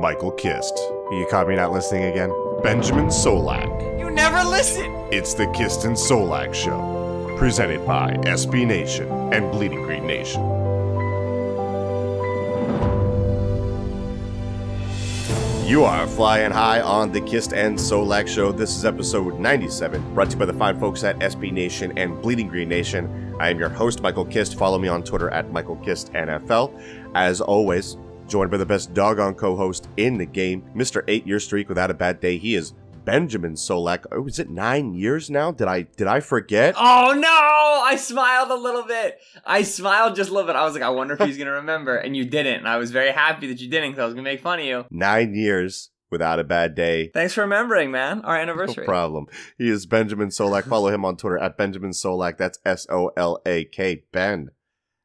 Michael Kist. You caught me not listening again? Benjamin Solak. You never listen! It's the Kist and Solak Show, presented by SB Nation and Bleeding Green Nation. You are flying high on the Kist and Solak Show. This is episode 97, brought to you by the fine folks at SB Nation and Bleeding Green Nation. I am your host, Michael Kist. Follow me on Twitter at Michael Kist NFL. As always, joined by the best doggone co-host in the game, Mr. Eight Year Streak without a bad day. He is Benjamin Solak. Oh, is it nine years now? Did I did I forget? Oh no! I smiled a little bit. I smiled just a little bit. I was like, I wonder if he's gonna remember, and you didn't. And I was very happy that you didn't, because I was gonna make fun of you. Nine years without a bad day. Thanks for remembering, man. Our anniversary. No problem. He is Benjamin Solak. Follow him on Twitter at Benjamin Solak. That's S O L A K. Ben.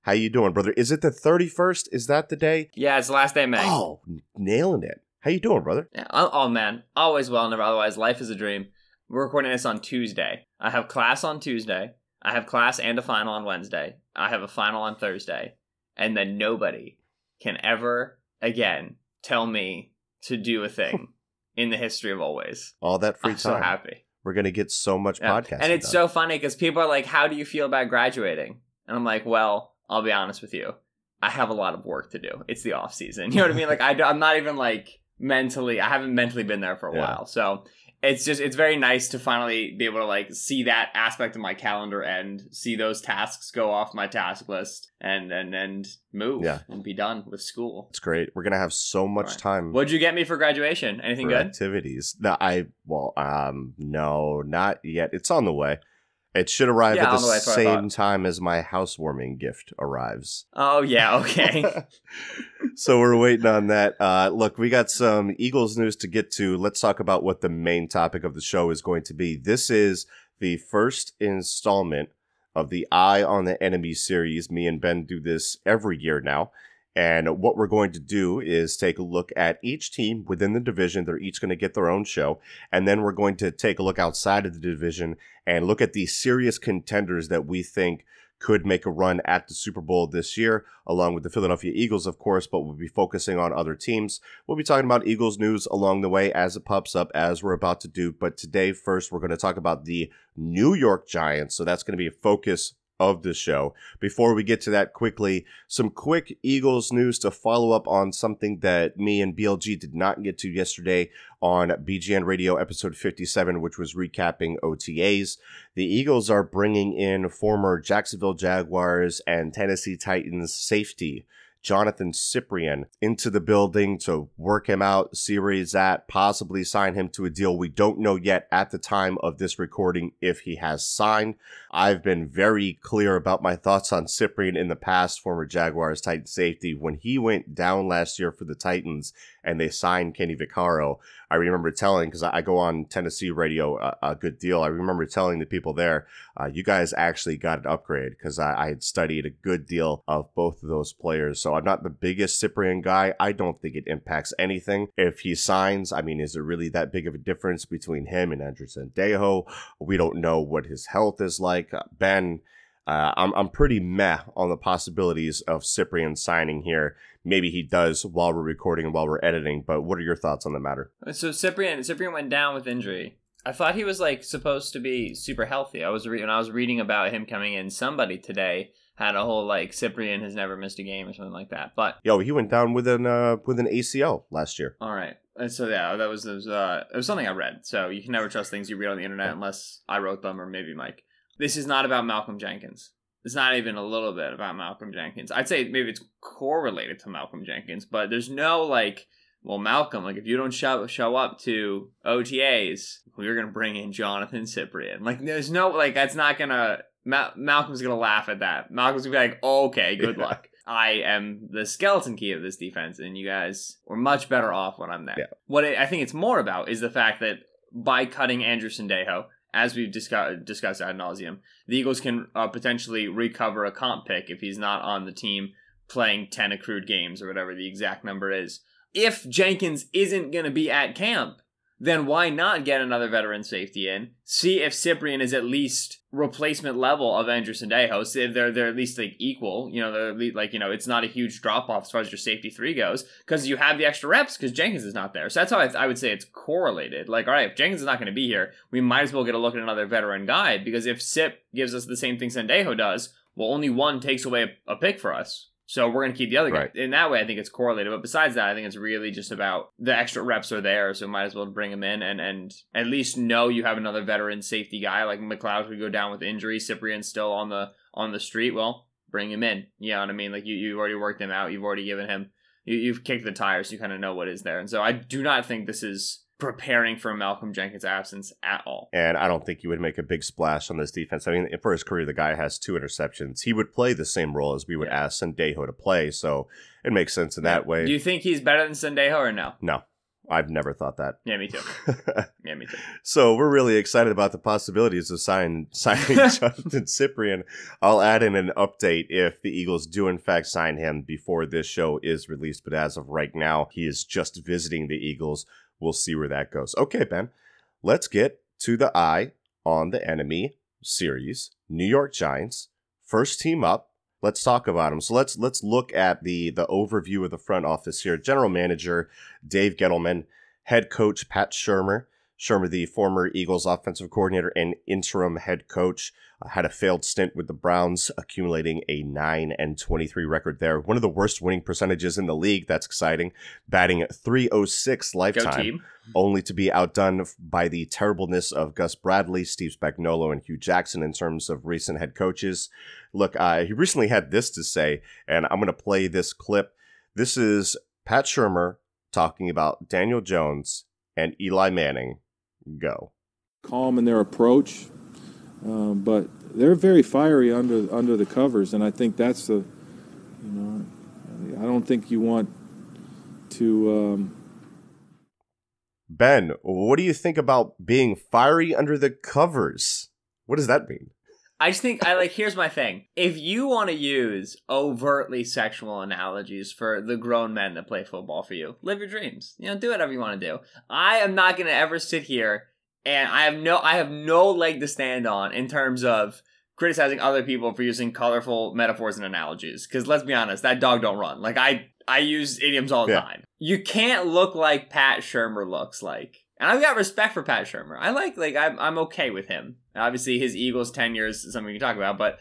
How you doing, brother? Is it the 31st? Is that the day? Yeah, it's the last day of May. Oh, nailing it. How you doing, brother? Yeah. Oh, oh, man, always well, never otherwise. Life is a dream. We're recording this on Tuesday. I have class on Tuesday. I have class and a final on Wednesday. I have a final on Thursday. And then nobody can ever again tell me to do a thing in the history of always. All that free I'm time. so happy. We're gonna get so much Yeah. podcasting. And it's done. so funny because people are like, "How do you feel about graduating?" And I'm like, "Well, I'll be honest with you. I have a lot of work to do. It's the off season. You know what I mean? Like, I, am not even like mentally. I haven't mentally been there for a Yeah. while. So it's just it's very nice to finally be able to like see that aspect of my calendar and see those tasks go off my task list and and and move Yeah. and be done with school. It's great. We're gonna have so much Right. time What'd you get me for graduation? Anything for good? activities. No, I well, um, no, not yet. It's on the way. It should arrive Yeah, at the the way, that's what I same time as my housewarming gift arrives. Oh yeah, okay. so we're waiting on that. Uh, look, we got some Eagles news to get to. Let's talk about what the main topic of the show is going to be. This is the first installment of the Eye on the Enemy series. Me and Ben do this every year now. And what we're going to do is take a look at each team within the division. They're each going to get their own show. And then we're going to take a look outside of the division and look at the serious contenders that we think could make a run at the Super Bowl this year, along with the Philadelphia Eagles, of course, but we'll be focusing on other teams. We'll be talking about Eagles news along the way as it pops up, as we're about to do. But today, first, we're going to talk about the New York Giants. So that's going to be a focus of the show. Before we get to that quickly, some quick Eagles news to follow up on something that me and BLG did not get to yesterday on BGN Radio episode 57, which was recapping OTAs. The Eagles are bringing in former Jacksonville Jaguars and Tennessee Titans safety Johnathan Cyprien into the building to work him out, see where he's at, possibly sign him to a deal. We don't know yet at the time of this recording if he has signed. I've been very clear about my thoughts on Cyprien in the past, former Jaguars Titan safety. When he went down last year for the Titans and they signed Kenny Vaccaro, I remember telling, because I go on Tennessee radio a, a good deal, I remember telling the people there, uh, you guys actually got an upgrade because I, I had studied a good deal of both of those players. So I'm not the biggest Cyprien guy. I don't think it impacts anything. If he signs, I mean, is it really that big of a difference between him and Andrew Sendejo? We don't know what his health is like. Ben, uh, I'm, I'm pretty meh on the possibilities of Cyprien signing here. Maybe he does while we're recording and while we're editing, but what are your thoughts on the matter? So Cyprien Cyprien went down with injury. I thought he was like supposed to be super healthy. I was re- when I was reading about him coming in. Somebody today had a whole like Cyprien has never missed a game or something like that. But Yo, he went down with an uh, with an ACL last year. all right, and so yeah, that was, that was uh, it was something I read. So you can never trust things you read on the internet unless I wrote them or maybe Mike. This is not about Malcolm Jenkins. It's not even a little bit about Malcolm Jenkins. I'd say maybe it's correlated to Malcolm Jenkins, but there's no like well, Malcolm, like if you don't show show up to OTAs, we're gonna bring in Johnathan Cyprien. Like, there's no like that's not gonna. Ma- Malcolm's gonna laugh at that. Malcolm's gonna be like, okay, good Yeah. luck. I am the skeleton key of this defense, and you guys were much better off when I'm there. Yeah. What it, I think it's more about is the fact that by cutting Andrew Sendejo, as we've discussed discussed ad nauseum, the Eagles can uh, potentially recover a comp pick if he's not on the team playing 10 accrued games or whatever the exact number is. If Jenkins isn't going to be at camp, then why not get another veteran safety in? See if Cyprien is at least replacement level of Andrew Sendejo. See if they're they're at least like equal. You know, they're like you know, it's not a huge drop off as far as your safety three goes because you have the extra reps because Jenkins is not there. So that's how I, I would say it's correlated. Like, all right, if Jenkins is not going to be here, we might as well get a look at another veteran guy because if Sip gives us the same thing Sendejo does, well, only one takes away a, a pick for us. So we're gonna keep the other guy. Right. In that way, I think it's correlated. But besides that, I think it's really just about the extra reps are there, so might as well bring him in and and at least know you have another veteran safety guy like McLeod could go down with injury. Cyprien's still on the on the street. Well, bring him in. You know what I mean? Like you you've already worked him out. You've already given him. You, you've kicked the tires. You kind of know what is there. And so I do not think this is preparing for Malcolm Jenkins' absence at all. And I don't think he would make a big splash on this defense. I mean, for his career, the guy has two interceptions. He would play the same role as we would Yeah. ask Sendejo to play. So it makes sense in that way. Do you think he's better than Sendejo or no? no, I've never thought that. Yeah, me too. Yeah, me too. so we're really excited about the possibilities of sign, signing Johnathan Cyprien. I'll add in an update if the Eagles do in fact sign him before this show is released. But as of right now, he is just visiting the Eagles. We'll see where that goes. Okay, Ben, let's get to the eye on the enemy series. New York Giants, first team up. Let's talk about them. So let's let's look at the the overview of the front office here. General manager Dave Gettleman, head coach Pat Shurmur. Shurmur, the former Eagles offensive coordinator and interim head coach, uh, had a failed stint with the Browns, accumulating a 9 and 23 record there. One of the worst winning percentages in the league. That's exciting. Batting 306 lifetime only to be outdone by the terribleness of Gus Bradley, Steve Spagnuolo, and Hue Jackson in terms of recent head coaches. Look, uh, he recently had this to say, and I'm going to play this clip. This is Pat Shurmur talking about Daniel Jones and Eli Manning. Go. calm in their approach, um, but they're very fiery under under the covers, and I think that's the, you know, I don't think you want to. Um, Ben, what do you think about being fiery under the covers? What does that mean? I just think I like. Here's my thing: if you want to use overtly sexual analogies for the grown men that play football for you, live your dreams. You know, do whatever you want to do. I am not going to ever sit here and I have no, I have no leg to stand on in terms of criticizing other people for using colorful metaphors and analogies. Because let's be honest, that dog don't run. Like I, I use idioms all the Yeah. time. You can't look like Pat Shurmur looks like. And I've got respect for Pat Shurmur. I like, like, I'm, I'm okay with him. Obviously, his Eagles tenure is something we can talk about, but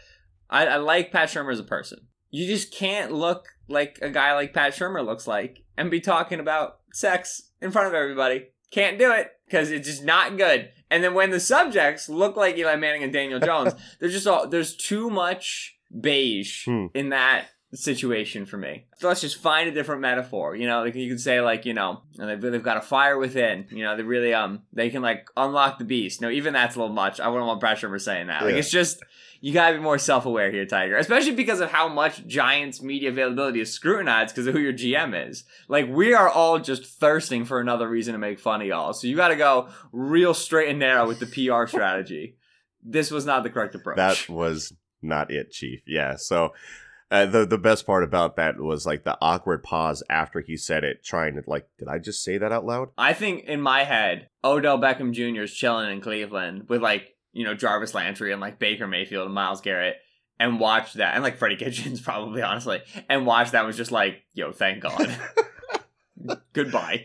I, I like Pat Shurmur as a person. You just can't look like a guy like Pat Shurmur looks like and be talking about sex in front of everybody. Can't do it because it's just not good. And then when the subjects look like Eli Manning and Daniel Jones, there's just all, there's too much beige Hmm. in that situation for me. So let's just find a different metaphor. You know, like you could say like, you know, and they've, they've got a fire within. You know, they really um they can like unlock the beast. No, even that's a little much. I wouldn't want Brad for saying that. Like Yeah. it's just you gotta be more self-aware here, Tiger. Especially because of how much Giants media availability is scrutinized because of who your GM is. Like we are all just thirsting for another reason to make fun of y'all. So you gotta go real straight and narrow with the PR strategy. This was not the correct approach. That was not it, Chief. Yeah. So uh, the the best part about that was like the awkward pause after he said it, trying to like, did I just say that out loud? I think in my head, Odell Beckham Jr. is chilling in Cleveland with like, you know, Jarvis Landry and like Baker Mayfield and Myles Garrett and watch that and like Freddie Kitchens probably honestly and watch that was just like, yo, thank God. Goodbye.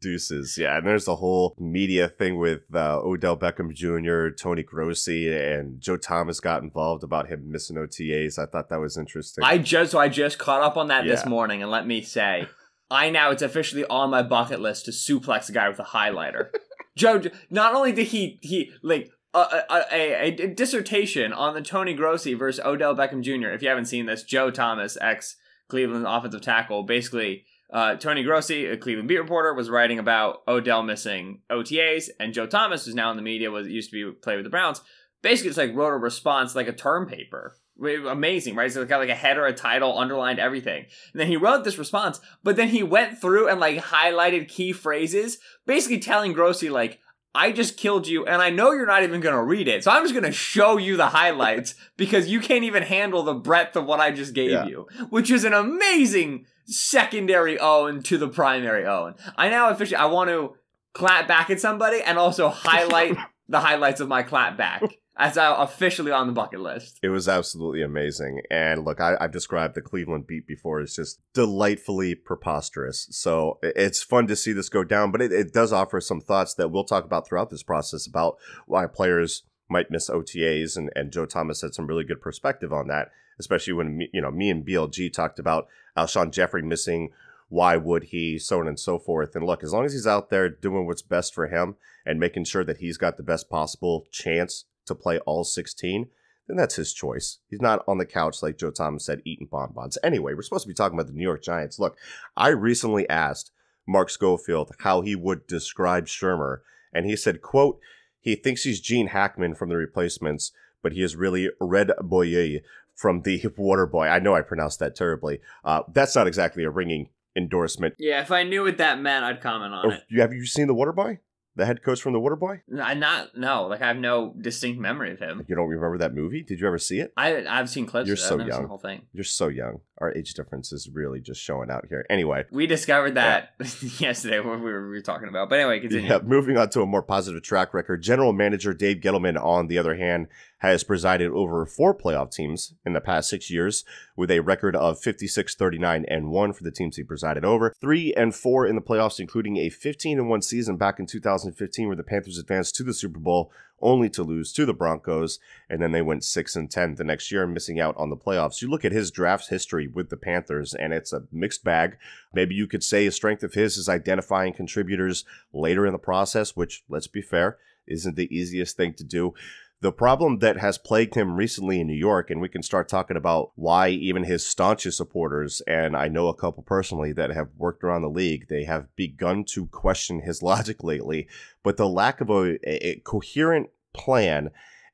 Deuces, yeah. And there's the whole media thing with uh, Odell Beckham Jr., Tony Grossi, and Joe Thomas got involved about him missing OTAs. I thought that was interesting. I just so I just caught up on that this morning and let me say, I now it's officially on my bucket list to suplex a guy with a highlighter. Joe, not only did he he like a, a, a, a dissertation on the Tony Grossi versus Odell Beckham Jr. If you haven't seen this, Joe Thomas, ex Cleveland offensive tackle, basically. Uh, Tony Grossi, a Cleveland beat reporter, was writing about Odell missing OTAs, and Joe Thomas, who's now in the media, was used to be play with the Browns. Basically, it's like wrote a response like a term paper. Amazing, right? So it got like a header, a title, underlined everything. And then he wrote this response, but then he went through and like highlighted key phrases, basically telling Grossi like, I just killed you, and I know you're not even gonna read it, so I'm just gonna show you the highlights because you can't even handle the breadth of what I just gave Yeah. you, which is an amazing secondary own to the primary own. I now officially I want to clap back at somebody and also highlight the highlights of my clap back. As I officially on the bucket list. It was absolutely amazing. And look, I, I've described the Cleveland beat before as just delightfully preposterous. So it's fun to see this go down, but it, it does offer some thoughts that we'll talk about throughout this process about why players might miss OTAs. And, and Joe Thomas had some really good perspective on that, especially when, you know, me and BLG talked about Alshon Jeffery missing. Why would he? So on and so forth. And look, as long as he's out there doing what's best for him and making sure that he's got the best possible chance to play all 16, then that's his choice. He's not on the couch, like Joe Thomas said, eating bonbons. Anyway, we're supposed to be talking about the New York Giants. Look, I recently asked Mark Schofield how he would describe Shurmur, and he said, quote, he thinks he's Gene Hackman from the replacements, but he is really Red Boyer from the Water Boy. I know I pronounced that terribly. Uh, that's not exactly a ringing endorsement. Yeah, if I knew what that meant, I'd comment on Oh, it. you- have you seen the Water Boy? The head coach from the Water Boy? I not no, like I have no distinct memory of him. You don't remember that movie? Did you ever see it? I I've seen clips. You're of so I've never seen young. the whole thing. You're so young. Our age difference is really just showing out here. Anyway, We discovered that yesterday when we were, we were talking about. But anyway, continue. yeah, moving on to a more positive track record. General manager Dave Gettleman, on the other hand, has presided over four playoff teams in the past six years with a record of 56, 39, and 1 for the teams he presided over. 3 and 4 in the playoffs, including a 15 and 1 season back in 2015 where the Panthers advanced to the Super Bowl only to lose to the Broncos. And then they went 6 and 10 the next year, missing out on the playoffs. You look at his draft history with the Panthers, and it's a mixed bag. Maybe you could say a strength of his is identifying contributors later in the process, which, let's be fair, isn't the easiest thing to do. The problem that has plagued him recently in New York, and we can start talking about why even his staunchest supporters, and I know a couple personally that have worked around the league, they have begun to question his logic lately. But the lack of a, a coherent plan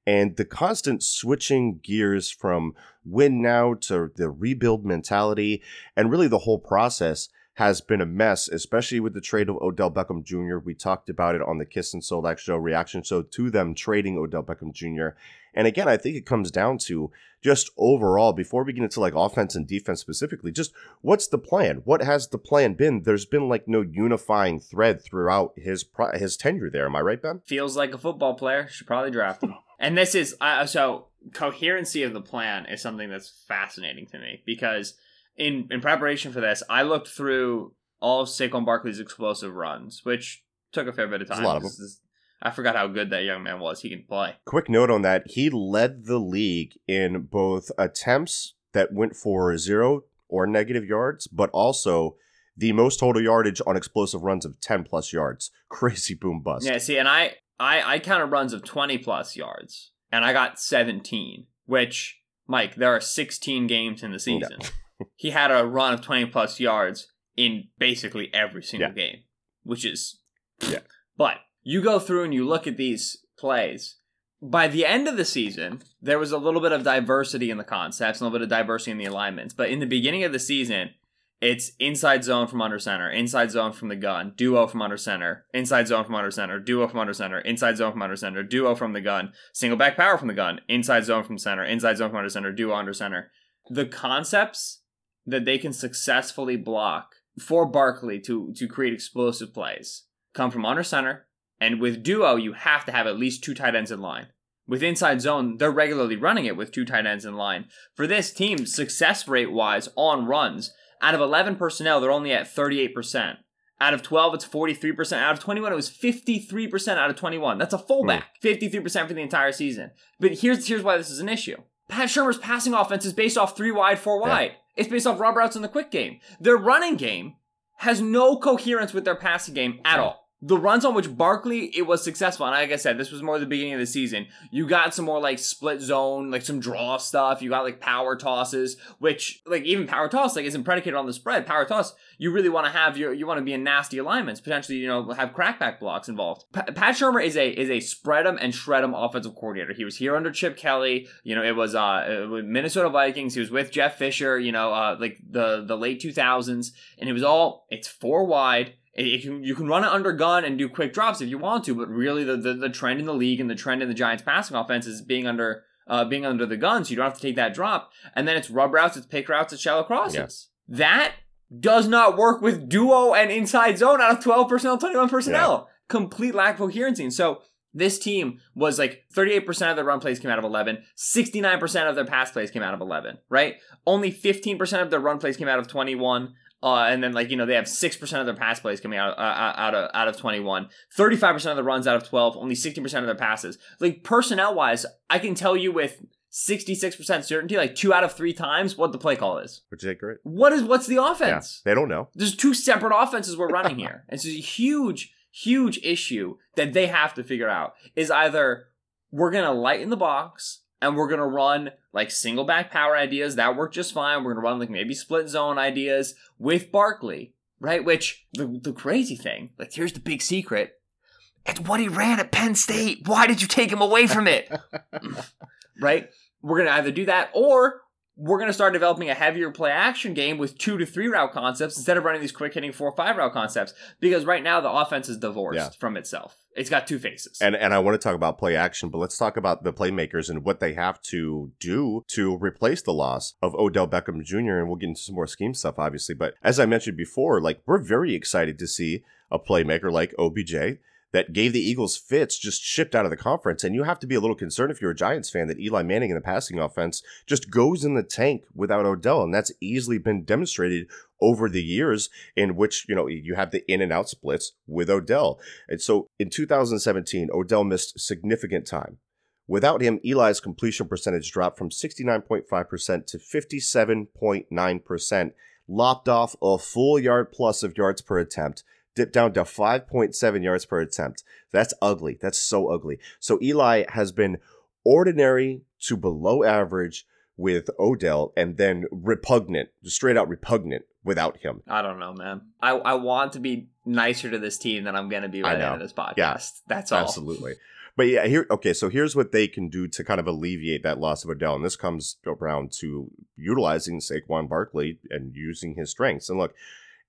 and the constant switching gears from win now to the rebuild mentality, and really the whole process has been a mess, especially with the trade of Odell Beckham Jr. We talked about it on the Kist and Solak show reaction show to them trading Odell Beckham Jr. And again, I think it comes down to just overall, before we get into like offense and defense specifically, just what's the plan? What has the plan been? There's been like no unifying thread throughout his pri- his tenure there. Am I right, Ben? Feels like a football player. Should probably draft him. And this is uh, so coherency of the plan is something that's fascinating to me because in in preparation for this, I looked through all of Saquon Barkley's explosive runs, which took a fair bit of There's time. a lot of is- I forgot how good that young man was. He can play. Quick note on that: he led the league in both attempts that went for zero or negative yards, but also the most total yardage on explosive runs of 10 plus yards. Crazy boom bust. Yeah, see, and I I I counted runs of twenty plus yards, and I got seventeen. Which, Mike, there are sixteen games in the season. he had a run of twenty plus yards in basically every single Yeah. game, which is Yeah. But you go through and you look at these plays. By the end of the season, there was a little bit of diversity in the concepts, a little bit of diversity in the alignments. But in the beginning of the season, it's inside zone from under center, inside zone from the gun, duo from under center, inside zone from under center, duo from under center, inside zone from under center, duo from the gun, single back power from the gun, inside zone from center, inside zone from under center, duo under center. The concepts that they can successfully block for Barkley to to create explosive plays come from under center, and with duo you have to have at least two tight ends in line. With inside zone, they're regularly running it with two tight ends in line. For this team, success rate wise on runs, out of 11 personnel, they're only at 38%. Out of 12, it's 43%. Out of 21, it was 53% out of 21. That's a fullback. Hmm. 53% for the entire season. But here's here's why this is an issue. Pat Shurmur's passing offense is based off three wide, four wide. It's based off rub routes in the quick game. Their running game has no coherence with their passing game at all. The runs on which Barkley it was successful, and like I said, this was more the beginning of the season. You got some more like split zone, like some draw stuff. You got like power tosses, which like even power toss like isn't predicated on the spread. Power toss, you really want to have your you want to be in nasty alignments, potentially you know have crackback blocks involved. Pa- Pat Shurmur is a is a spread 'em and shred 'em offensive coordinator. He was here under Chip Kelly. You know it was uh Minnesota Vikings. He was with Jeff Fisher. You know uh like the the late two thousands, and it was all it's four wide. It- can, you can run it under gun and do quick drops if you want to, but really the, the, the trend in the league and the trend in the Giants passing offense is being under uh, being under the gun, so you don't have to take that drop. And then it's rub routes, it's pick routes, it's shallow crosses. Yes. That does not work with duo and inside zone out of 12 personnel, 21 personnel. complete lack of coherency. And so this team was like 38% of their run plays came out of 11, 69% of their pass plays came out of 11, right? Only 15% of their run plays came out of 21. Uh, and then like you know they have six percent of their pass plays coming out uh, out of out of twenty one. Thirty five percent of the runs out of twelve. Only sixty percent of their passes. Like personnel wise, I can tell you with sixty six percent certainty, like two out of three times, what the play call is. Which is great. What is what's the Yeah, offense? they don't know. There's two separate offenses we're running here. and It's a huge, huge issue that they have to figure out. Is either we're gonna lighten the box and we're gonna run like single back power ideas that work just fine. We're gonna run like maybe split zone ideas with Barkley, right? Which the the crazy thing, like here's the big secret. It's what he ran at Penn State. Why did you take him away from it? right? We're going to either do that or we're going to start developing a heavier play action game with two to three route concepts instead of running these quick hitting four or five route concepts because right now the offense is divorced Yeah. from itself. It's got two faces. And and I want to talk about play action, but let's talk about the playmakers and what they have to do to replace the loss of Odell Beckham Jr. And we'll get into some more scheme stuff, obviously. But as I mentioned before, like we're very excited to see a playmaker like OBJ that gave the Eagles fits just shipped out of the conference. And you have to be a little concerned if you're a Giants fan that Eli Manning in the passing offense just goes in the tank without Odell. And that's easily been demonstrated over the years in which, you know, you have the in and out splits with Odell. And so in 2017, Odell missed significant time. Without him, Eli's completion percentage dropped from 69.5% to 57.9%, lopped off a full yard plus of yards per attempt, dipped down to 5.7 yards per attempt. That's ugly. That's so ugly. So Eli has been ordinary to below average with Odell and then repugnant, straight out repugnant without him. I don't know, man. I, I want to be nicer to this team than I'm going to be I by the end of this podcast. Yeah. That's all. Absolutely. But yeah, here okay, so here's what they can do to kind of alleviate that loss of Odell. And this comes around to utilizing Saquon Barkley and using his strengths. And look,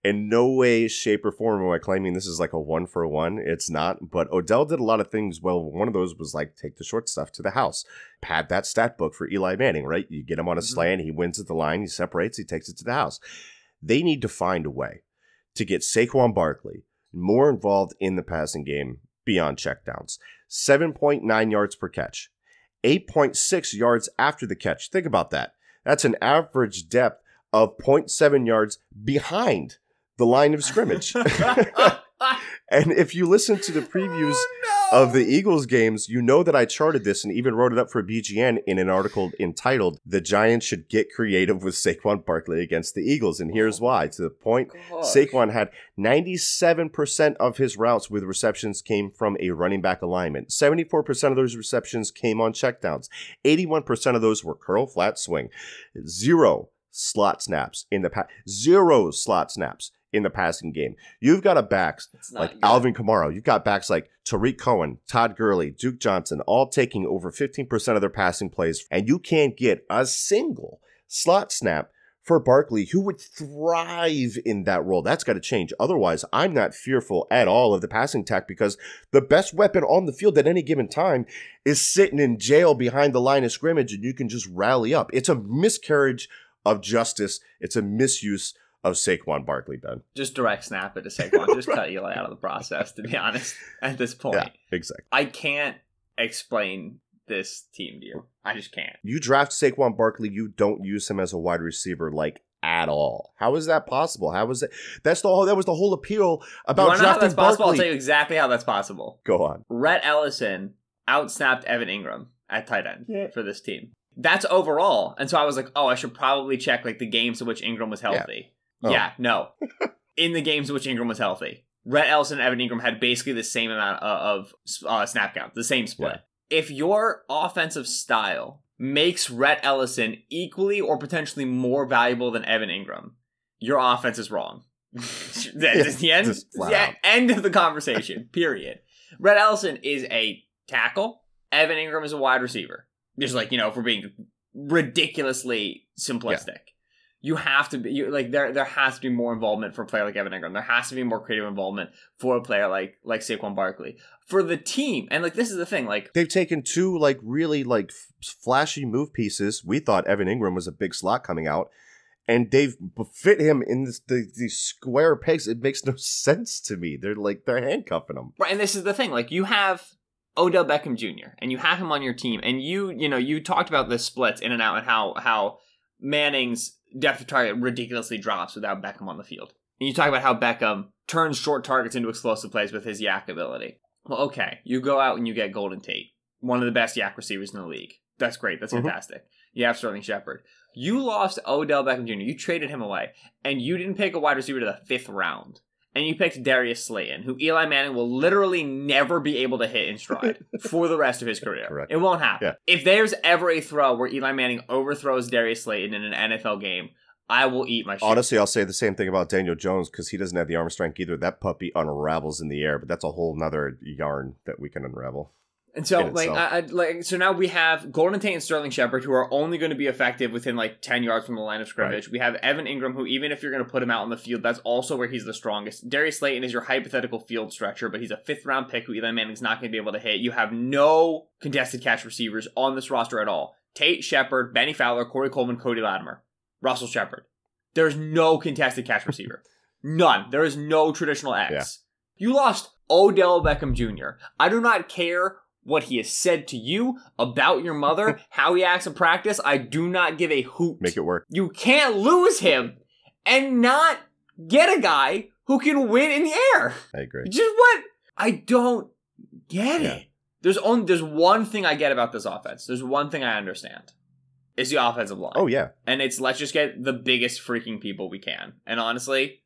in no way, shape, or form am I claiming this is like a one for one. It's not. But Odell did a lot of things. Well, one of those was like take the short stuff to the house. Pad that stat book for Eli Manning, right? You get him on a Mhm. slant, he wins at the line, he separates, he takes it to the house. They need to find a way to get Saquon Barkley more involved in the passing game beyond checkdowns. 7.9 yards per catch, 8.6 yards after the catch. Think about that. That's an average depth of 0.7 yards behind the line of scrimmage. and if you listen to the previews oh, of the Eagles games, you know that I charted this and even wrote it up for BGN in an article entitled "The Giants Should Get Creative with Saquon Barkley Against the Eagles." And here's why: to the point, oh, Saquon had 97% of his routes with receptions came from a running back alignment. 74% of those receptions came on checkdowns. 81% of those were curl flat swing. Zero slot snaps in the past. zero slot snaps in the passing game. You've got a backs like good. Alvin Kamara. You've got backs like Tarik Cohen, Todd Gurley, Duke Johnson, all taking over 15% of their passing plays, and you can't get a single slot snap for Barkley, who would thrive in that role. That's got to change. Otherwise, I'm not fearful at all of the passing attack because the best weapon on the field at any given time is sitting in jail behind the line of scrimmage and you can just rally up. It's a miscarriage of justice. It's a misuse of Saquon Barkley, Ben. Just direct snap it to Saquon. Just cut Eli out of the process, to be honest, at this point. Yeah, exactly. I can't explain this team to you. I just can't. You draft Saquon Barkley, you don't use him as a wide receiver like at all. How is that possible? How is it? That's the whole. That was the whole appeal about how drafting that's possible? I'll tell you exactly how that's possible. Go on. Rhett Ellison outsnapped Evan Engram at tight end Yeah. for this team. That's overall. And so I was like, oh, I should probably check like the games in which Engram was healthy. Oh. Yeah, no. in the games in which Engram was healthy, Rhett Ellison and Evan Engram had basically the same amount of, of uh, snap count, the same split. If your offensive style makes Rhett Ellison equally or potentially more valuable than Evan Engram, your offense is wrong. That's the end, just flat the out. end of the conversation, period. Rhett Ellison is a tackle. Evan Engram is a wide receiver. Just like, you know, if we're being ridiculously simplistic. You have to be you, like there. There has to be more involvement for a player like Evan Engram. There has to be more creative involvement for a player like like Saquon Barkley for the team. And like this is the thing. Like They've taken two like really like f- flashy move pieces. We thought Evan Engram was a big slot coming out, and they've fit him in this, the, these square pegs. It makes no sense to me. They're like they're handcuffing him. Right, and this is the thing. Like you have Odell Beckham Jr. and you have him on your team, and you you know you talked about the splits in and out and how how Manning's depth of target ridiculously drops without Beckham on the field. And you talk about how Beckham turns short targets into explosive plays with his YAC ability. Well, okay, you go out and you get Golden Tate, one of the best YAC receivers in the league. That's great. That's Mhm. fantastic. You have Sterling Shepard. You lost Odell Beckham Jr. You traded him away, and you didn't pick a wide receiver to the fifth round. And you picked Darius Slayton, who Eli Manning will literally never be able to hit in stride for the rest of his career. Correct. It won't happen. Yeah. If there's ever a throw where Eli Manning overthrows Darius Slayton in an NFL game, I will eat my shit. Honestly, I'll say the same thing about Daniel Jones because he doesn't have the arm strength either. That puppy unravels in the air, but that's a whole nother yarn that we can unravel. And so, like. I, I, like, so now we have Golden Tate and Sterling Shepard, who are only going to be effective within like ten yards from the line of scrimmage. We have Evan Engram, who even if you're going to put him out on the field, that's also where he's the strongest. Darius Slayton is your hypothetical field stretcher, but he's a fifth round pick who Eli Manning's not going to be able to hit. You have no contested catch receivers on this roster at all. Tate, Shepard, Bennie Fowler, Corey Coleman, Cody Latimer, Russell Shepard. There's no contested catch receiver. None. There is no traditional X. Yeah. You lost Odell Beckham Jr. I do not care what he has said to you about your mother, how he acts in practice. I do not give a hoot. Make it work. You can't lose him and not get a guy who can win in the air. I agree. Just what? I don't get Yeah. it. There's only there's one thing I get about this offense. There's one thing I understand. It's the offensive line. Oh yeah, And it's let's just get the biggest freaking people we can. And honestly,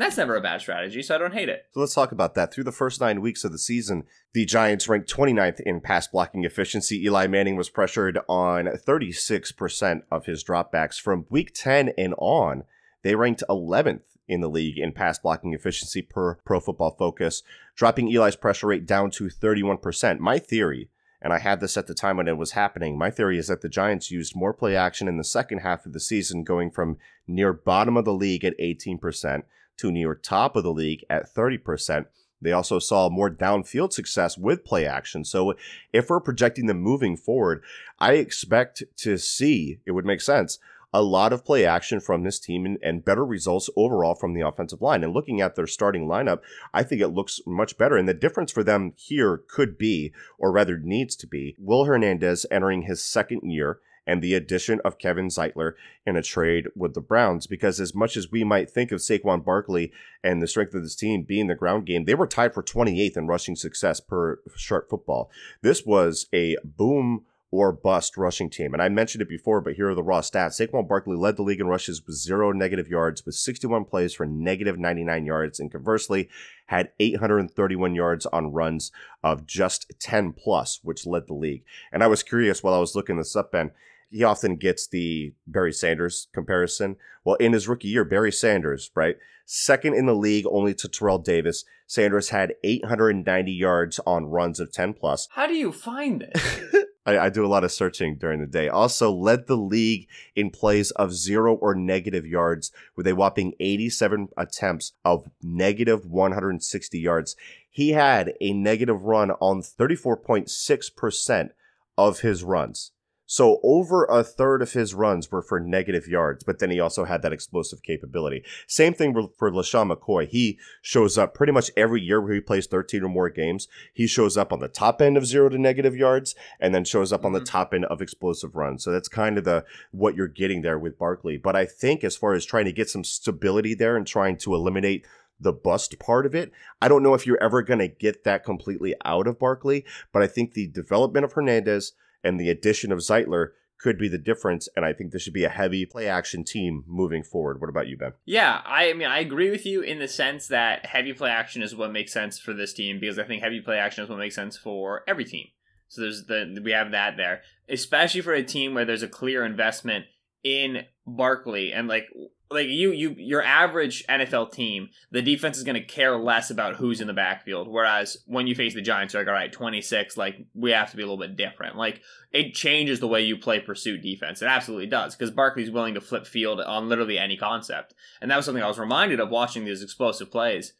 that's never a bad strategy, so I don't hate it. So let's talk about that. Through the first nine weeks of the season, the Giants ranked 29th in pass blocking efficiency. Eli Manning was pressured on 36% of his dropbacks. From week 10 and on, they ranked 11th in the league in pass blocking efficiency per Pro Football Focus, dropping Eli's pressure rate down to 31%. My theory, and I had this at the time when it was happening, my theory is that the Giants used more play action in the second half of the season, going from near bottom of the league at 18% to near top of the league at 30%. They also saw more downfield success with play action. So if we're projecting them moving forward, I expect to see, it would make sense, a lot of play action from this team and, and better results overall from the offensive line. And looking at their starting lineup, I think it looks much better. And the difference for them here could be, or rather needs to be, Will Hernandez entering his second year and the addition of Kevin Zeitler in a trade with the Browns. Because as much as we might think of Saquon Barkley and the strength of this team being the ground game, they were tied for 28th in rushing success per sharp football. This was a boom or bust rushing team. And I mentioned it before, but here are the raw stats. Saquon Barkley led the league in rushes with zero negative yards, with 61 plays for negative 99 yards, and conversely, had 831 yards on runs of just 10 plus, which led the league. And I was curious while I was looking this up, Ben. He often gets the Barry Sanders comparison. Well, in his rookie year, Barry Sanders, right? Second in the league only to Terrell Davis. Sanders had 890 yards on runs of 10 plus. How do you find this? I, I do a lot of searching during the day. Also led the league in plays of zero or negative yards with a whopping 87 attempts of negative 160 yards. He had a negative run on 34.6% of his runs. So over a third of his runs were for negative yards, but then he also had that explosive capability. Same thing for- LeSean McCoy. He shows up pretty much every year where he plays 13 or more games. He shows up on the top end of zero to negative yards and then shows up on the Mhm. top end of explosive runs. So that's kind of the what you're getting there with Barkley. But I think as far as trying to get some stability there and trying to eliminate the bust part of it, I don't know if you're ever going to get that completely out of Barkley, but I think the development of Hernandez and the addition of Zeitler could be the difference. And I think this should be a heavy play action team moving forward. What about you, Ben? yeah, I mean, I agree with you in the sense that heavy play action is what makes sense for this team because I think heavy play action is what makes sense for every team. So there's the we have that there, especially for a team where there's a clear investment in Barkley and like like you you your average NFL team, the defense is going to care less about who's in the backfield. Whereas when you face the Giants, like, all right, 26, like we have to be a little bit different. Like it changes the way you play pursuit defense. It absolutely does because Barkley's willing to flip field on literally any concept, and that was something I was reminded of watching these explosive plays.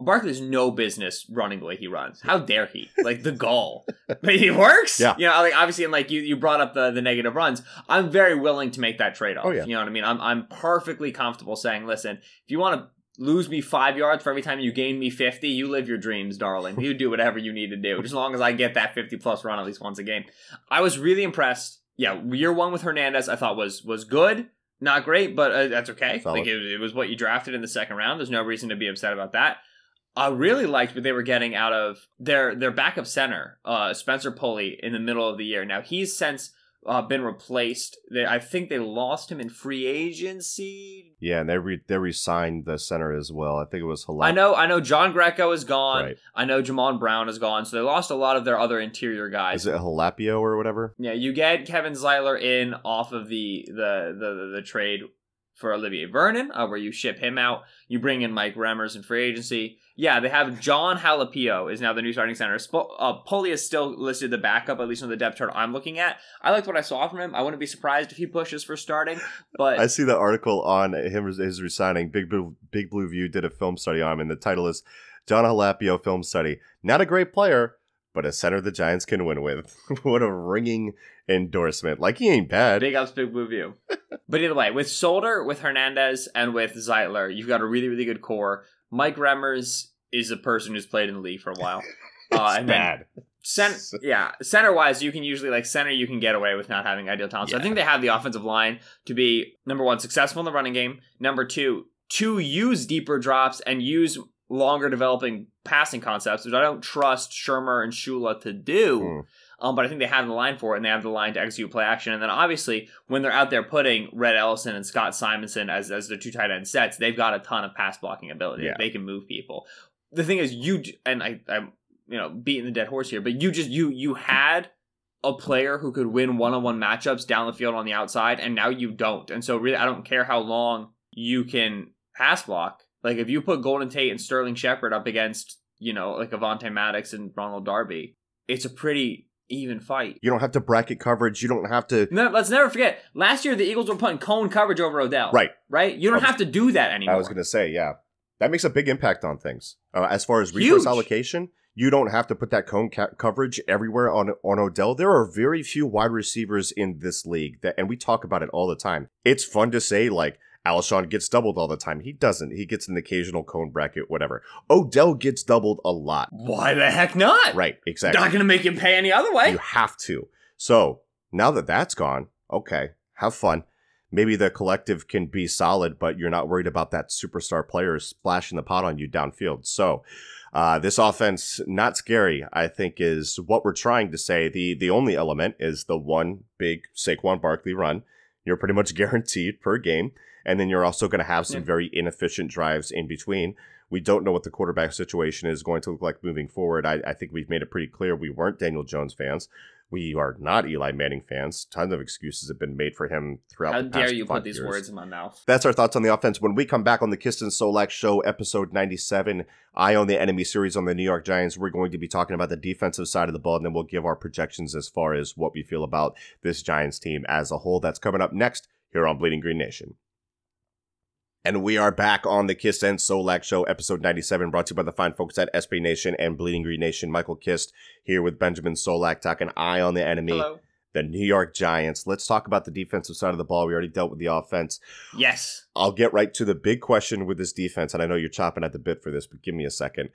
Barkley has no business running the way he runs. How dare he? Like the goal, but he works. Yeah. you know, like obviously, and like you, you brought up the the negative runs. I'm very willing to make that trade off. Oh, yeah. You know what I mean? I'm I'm perfectly comfortable saying, listen, if you want to lose me five yards for every time you gain me 50, you live your dreams, darling. You do whatever you need to do, just as long as I get that 50 plus run at least once a game. I was really impressed. Yeah, year one with Hernandez, I thought was was good. Not great, but uh, that's okay. Solid. Like it, it was what you drafted in the second round. There's no reason to be upset about that. I really liked what they were getting out of their their backup center, uh, Spencer Pulley, in the middle of the year. Now he's since uh, been replaced. They, I think they lost him in free agency. Yeah, and they re- they re-signed the center as well. I think it was Halal. I know, I know. John Greco is gone. Right. I know Jamon Brown is gone. So they lost a lot of their other interior guys. Is it Halapio or whatever? Yeah, you get Kevin Zeitler in off of the the the, the, the trade for Olivier Vernon, uh, where you ship him out. You bring in Mike Remmers in free agency. Yeah, they have Jon Halapio is now the new starting center. Sp- uh, Pulley is still listed the backup, at least on the depth chart I'm looking at. I liked what I saw from him. I wouldn't be surprised if he pushes for starting, but I see the article on him his resigning. Big Blue, Big Blue View did a film study on him, and the title is Jon Halapio film study. Not a great player, but a center the Giants can win with. what a ringing endorsement! Like he ain't bad. Big ups, big blue view. but either way, with Solder, with Hernandez, and with Zeitler, you've got a really, really good core. Mike Remmers is a person who's played in the league for a while. Uh, and bad. Center, yeah, center wise, you can usually like center. You can get away with not having ideal talent. So I think they have the offensive line to be number one, successful in the running game. Number two, to use deeper drops and use longer developing passing concepts, which I don't trust Shurmur and Shula to do. Mm. Um, but I think they have the line for it, and they have the line to execute play action. And then obviously, when they're out there putting Rhett Ellison and Scott Simonson as as their two tight end sets, they've got a ton of pass blocking ability. Yeah. They can move people. The thing is, you and I, I'm you know beating the dead horse here, but you just you you had a player who could win one on one matchups down the field on the outside, and now you don't. And so really, I don't care how long you can pass block. Like if you put Golden Tate and Sterling Shepard up against you know like Avonte Maddox and Ronald Darby, it's a pretty even fight. You don't have to bracket coverage. You don't have to. No, let's never forget. Last year, the Eagles were putting cone coverage over Odell. Right. Right. You don't was- have to do that anymore. I was going to say, yeah, that makes a big impact on things. Uh, as far as resource Huge. allocation, you don't have to put that cone ca- coverage everywhere on on Odell. There are very few wide receivers in this league that, and we talk about it all the time. It's fun to say like. Alshon gets doubled all the time. He doesn't. He gets an occasional cone bracket, whatever. Odell gets doubled a lot. Why the heck not? Right, exactly. Not going to make him pay any other way. You have to. So now that that's gone, okay, have fun. Maybe the collective can be solid, but you're not worried about that superstar player splashing the pot on you downfield. So uh, this offense, not scary, I think, is what we're trying to say. The the only element is the one big Saquon Barkley run. You're pretty much guaranteed per game. And then you're also going to have some Yeah. very inefficient drives in between. We don't know what the quarterback situation is going to look like moving forward. I, I think we've made it pretty clear we weren't Daniel Jones fans. We are not Eli Manning fans. Tons of excuses have been made for him throughout How dare you put these years. words in my mouth? That's our thoughts on the offense. When we come back on the Kist and Solak Show, episode 97, Eye on the Enemy series on the New York Giants, we're going to be talking about the defensive side of the ball, and then we'll give our projections as far as what we feel about this Giants team as a whole. That's coming up next here on Bleeding Green Nation. And we are back on the Kist and Solak Show, episode 97, brought to you by the fine folks at SB Nation and Bleeding Green Nation. Michael Kist here with Benjamin Solak, talking Eye on the Enemy, Hello. the New York Giants. Let's talk about the defensive side of the ball. We already dealt with the offense. Yes. I'll get right to the big question with this defense, and I know you're chopping at the bit for this, but give me a second.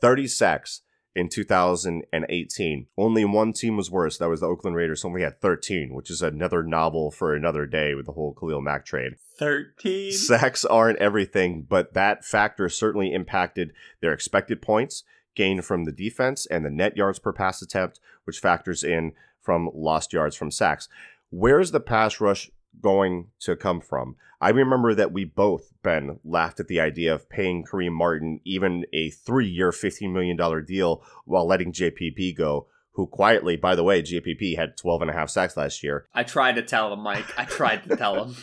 30 sacks in 2018. Only one team was worse. That was the Oakland Raiders. Only had 13, which is another novel for another day with the whole Khalil Mack trade. 13. Sacks aren't everything, but that factor certainly impacted their expected points gained from the defense and the net yards per pass attempt, which factors in from lost yards from sacks. Where's the pass rush going to come from? I remember that we both, Ben, laughed at the idea of paying Kareem Martin even a three year, $15 million deal while letting JPP go, who quietly, by the way, JPP had 12 and a half sacks last year. I tried to tell him, Mike. I tried to tell him.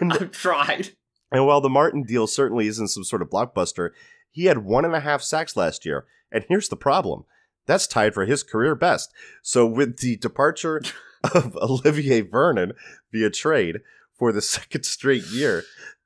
And I've tried. And while the Martin deal certainly isn't some sort of blockbuster, he had one and a half sacks last year. And here's the problem that's tied for his career best. So, with the departure of Olivier Vernon via trade for the second straight year,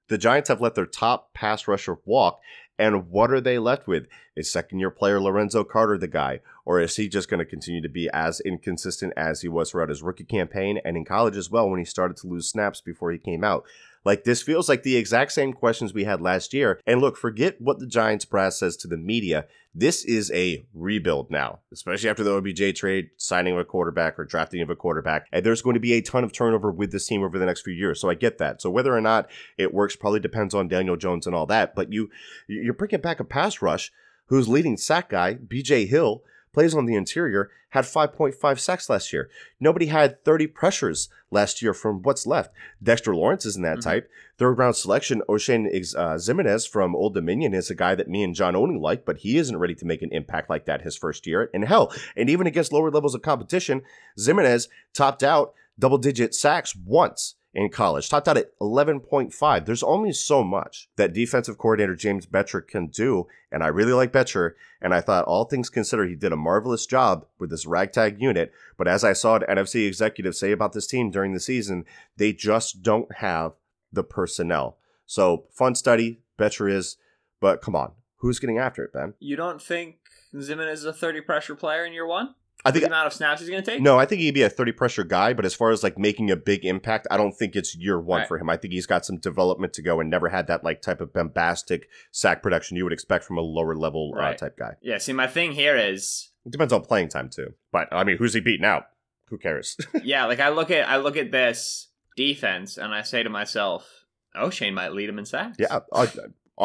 the Giants have let their top pass rusher walk. And what are they left with? Is second year player Lorenzo Carter the guy? Or is he just going to continue to be as inconsistent as he was throughout his rookie campaign and in college as well when he started to lose snaps before he came out? Like this feels like the exact same questions we had last year. And look, forget what the Giants brass says to the media. This is a rebuild now, especially after the OBJ trade, signing of a quarterback or drafting of a quarterback. And there's going to be a ton of turnover with this team over the next few years. So I get that. So whether or not it works probably depends on Daniel Jones and all that. But you you're bringing back a pass rush whose leading sack guy, BJ Hill, plays on the interior, had 5.5 sacks last year. Nobody had 30 pressures last year from what's left. Dexter Lawrence isn't that mm-hmm. type. Third round selection, Oshane uh, Ximines from Old Dominion is a guy that me and John only like, but he isn't ready to make an impact like that his first year. And hell, and even against lower levels of competition, Ximines topped out double digit sacks once in college, topped out at 11.5. There's only so much that defensive coordinator James Bettcher can do, and I really like Bettcher, and I thought all things considered, he did a marvelous job with this ragtag unit, but as I saw an NFC executive say about this team during the season, they just don't have the personnel. So, fun study, Bettcher is, but come on, who's getting after it, Ben? You don't think Zimin is a 30 pressure player in year one? I think the amount of snaps he's going to take. No, I think he'd be a thirty pressure guy, but as far as like making a big impact, I don't think it's year one right. for him. I think he's got some development to go and never had that like type of bombastic sack production you would expect from a lower level uh, right. uh, type guy. Yeah. See, my thing here is it depends on playing time too. But I mean, who's he beating out? Who cares? yeah, like I look at I look at this defense and I say to myself, "Oh, Shane might lead him in sacks." Yeah. Uh,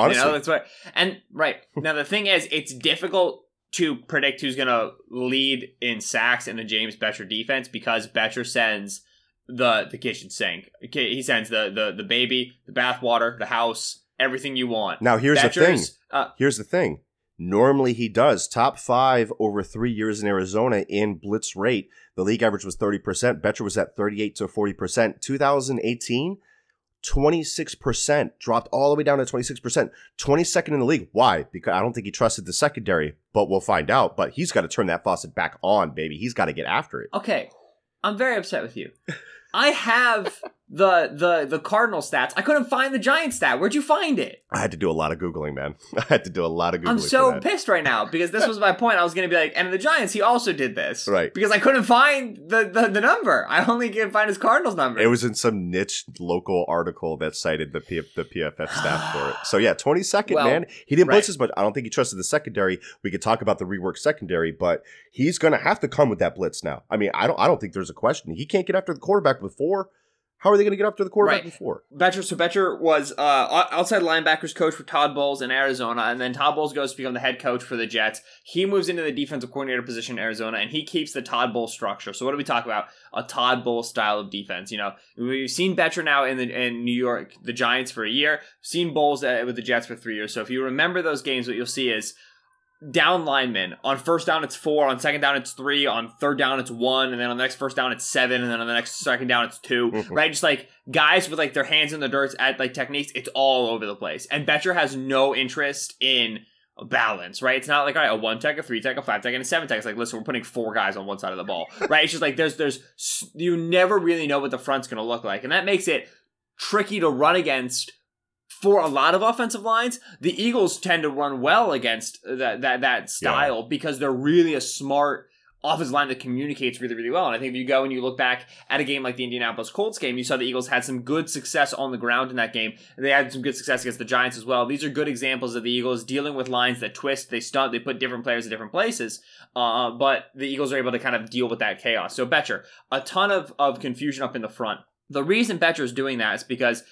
honestly, you know, that's what. And right now, the thing is, it's difficult to predict who's going to lead in sacks in the James Bettcher defense because Bettcher sends the the kitchen sink. He sends the the the baby, the bathwater, the house, everything you want. Now here's Bettcher's, the thing. Uh, here's the thing. Normally he does top five over three years in Arizona in blitz rate. The league average was 30%. Bettcher was at 38 to 40%. 2018, 26%, dropped all the way down to 26%, 22nd in the league. Why? Because I don't think he trusted the secondary, but we'll find out. But he's got to turn that faucet back on, baby. He's got to get after it. Okay. I'm very upset with you. I have the the the Cardinal stats. I couldn't find the Giant stat. Where'd you find it? I had to do a lot of googling, man. I had to do a lot of googling. I'm so pissed right now because this was my point. I was going to be like, and the Giants, he also did this, right? Because I couldn't find the, the the number. I only can find his Cardinals number. It was in some niche local article that cited the P- the PFF staff for it. So yeah, 22nd, well, man. He didn't blitz as much. I don't think he trusted the secondary. We could talk about the rework secondary, but he's going to have to come with that blitz now. I mean, I don't I don't think there's a question. He can't get after the quarterback before how are they going to get up to the quarterback right. before? Bettcher, so Bettcher was uh, outside linebackers coach for Todd Bowles in Arizona, and then Todd Bowles goes to become the head coach for the Jets. He moves into the defensive coordinator position in Arizona, and he keeps the Todd Bowles structure. So what do we talk about? A Todd Bowles style of defense. You know, we've seen Bettcher now in the in New York, the Giants for a year. Seen Bowles uh, with the Jets for three years. So if you remember those games, what you'll see is down linemen. On first down, it's four. On second down, it's three. On third down, it's one. And then on the next first down, it's seven. And then on the next second down, it's 2 mm-hmm. Right? Just like guys with like their hands in the dirt at like techniques, it's all over the place. And Bettcher has no interest in balance, right? It's not like all right, a one tech, a three tech, a five tech, and a seven tech. It's like listen, we're putting four guys on one side of the ball, right? It's just like there's there's you never really know what the front's going to look like, and that makes it tricky to run against for a lot of offensive lines, the Eagles tend to run well against that that that style yeah. because they're really a smart offensive line that communicates really, really well. And I think if you go and you look back at a game like the Indianapolis Colts game, you saw the Eagles had some good success on the ground in that game. They had some good success against the Giants as well. These are good examples of the Eagles dealing with lines that twist, they stunt, they put different players in different places. Uh, but the Eagles are able to kind of deal with that chaos. So Bettcher, a ton of, of confusion up in the front. The reason Bettcher is doing that is because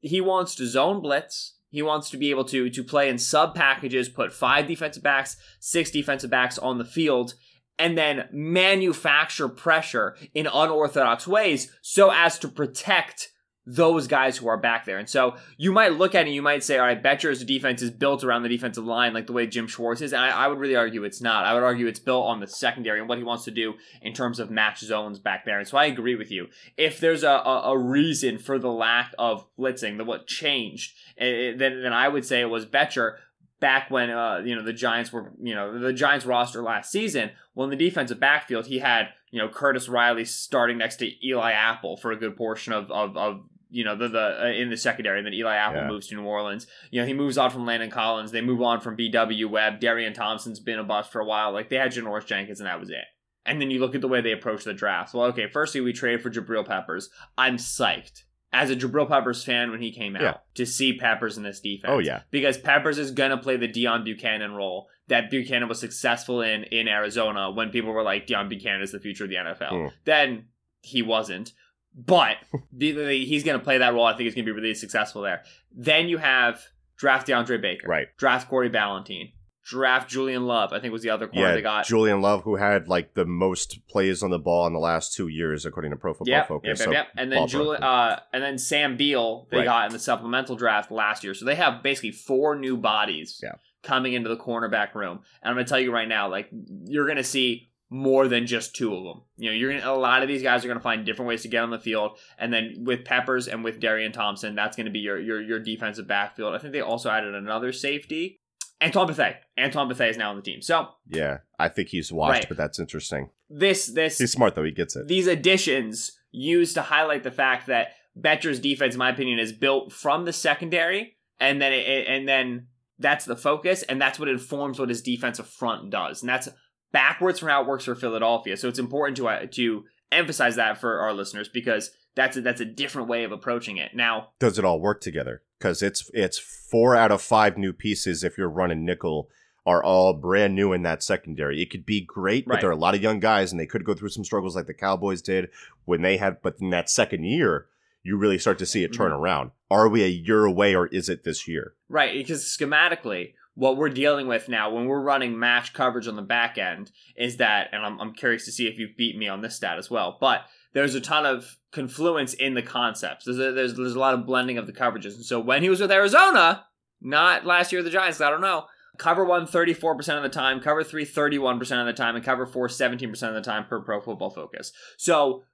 he wants to zone blitz. He wants to be able to to play in sub packages, put five defensive backs, six defensive backs on the field, and then manufacture pressure in unorthodox ways so as to protect those guys who are back there. And so you might look at it, you might say, all right, Bettcher's defense is built around the defensive line like the way Jim Schwartz is. And I, I, would really argue it's not. I would argue it's built on the secondary and what he wants to do in terms of match zones back there. And so I agree with you. If there's a, a, a reason for the lack of blitzing, the what changed, it, eh, eh, then, then I would say it was Bettcher back when uh, you know the Giants were you know the Giants roster last season. Well, in the defensive backfield, he had you know Curtis Riley starting next to Eli Apple for a good portion of of, of you know the the uh, in the secondary. And then Eli Apple Yeah. moves to New Orleans. You know he moves on from Landon Collins. They move on from B.W. Webb. Darian Thompson's been a bust for a while. Like they had Janoris Jenkins, and that was it. And then you look at the way they approach the draft. Well, okay, firstly we traded for Jabril Peppers. I'm psyched as a Jabril Peppers fan when he came out Yeah. to see Peppers in this defense. Oh yeah, because Peppers is gonna play the Deone Bucannon role that Bucannon was successful in in Arizona when people were like Deone Bucannon is the future of the NFL. Hmm. Then he wasn't, but he's gonna play that role. I think he's gonna be really successful there. Then you have draft DeAndre Baker, right. Draft Corey Ballentine, draft Julian Love. I think was the other corner Yeah, they got. Julian Love, who had like the most plays on the ball in the last two years, according to Pro Football Yep, Focus. yep, So yep. And then. Julian, uh, and then Sam Beal they Right. got in the supplemental draft last year. So they have basically four new bodies Yeah. Coming into the cornerback room. And I'm gonna tell you right now, like you're gonna see more than just two of them. You know, you're gonna a lot of these guys are gonna find different ways to get on the field. And then with Peppers and with Darian Thompson, that's gonna be your your your defensive backfield. I think they also added another safety. Antoine Bethea. Antoine Bethea is now on the team. So yeah, I think he's washed, Right. but that's interesting. this this He's smart though; he gets it. these additions used to highlight the fact that Bettcher's defense, in my opinion, is built from the secondary, and then it, and then that's the focus, and that's what informs what his defensive front does, and that's backwards from how it works for Philadelphia. So it's important to uh, to emphasize that for our listeners because that's a, that's a different way of approaching it. Now, Does it all work together? Because it's it's four out of five new pieces if you're running nickel are all brand new in that secondary. It could be great, but there are a lot of young guys, and they could go through some struggles like the Cowboys did when they had. But in that second year, you really start to see it turn Mm-hmm. around. Are we a year away, or is it this year? Right, because schematically, what we're dealing with now when we're running match coverage on the back end is that, and I'm, I'm curious to see if you've beat me on this stat as well, but there's a ton of confluence in the concepts. There's a, there's, there's a lot of blending of the coverages. And so when he was with Arizona, not last year with the Giants, I don't know, cover one 34% of the time, cover three 31% of the time, and cover four 17% of the time per pro football focus. So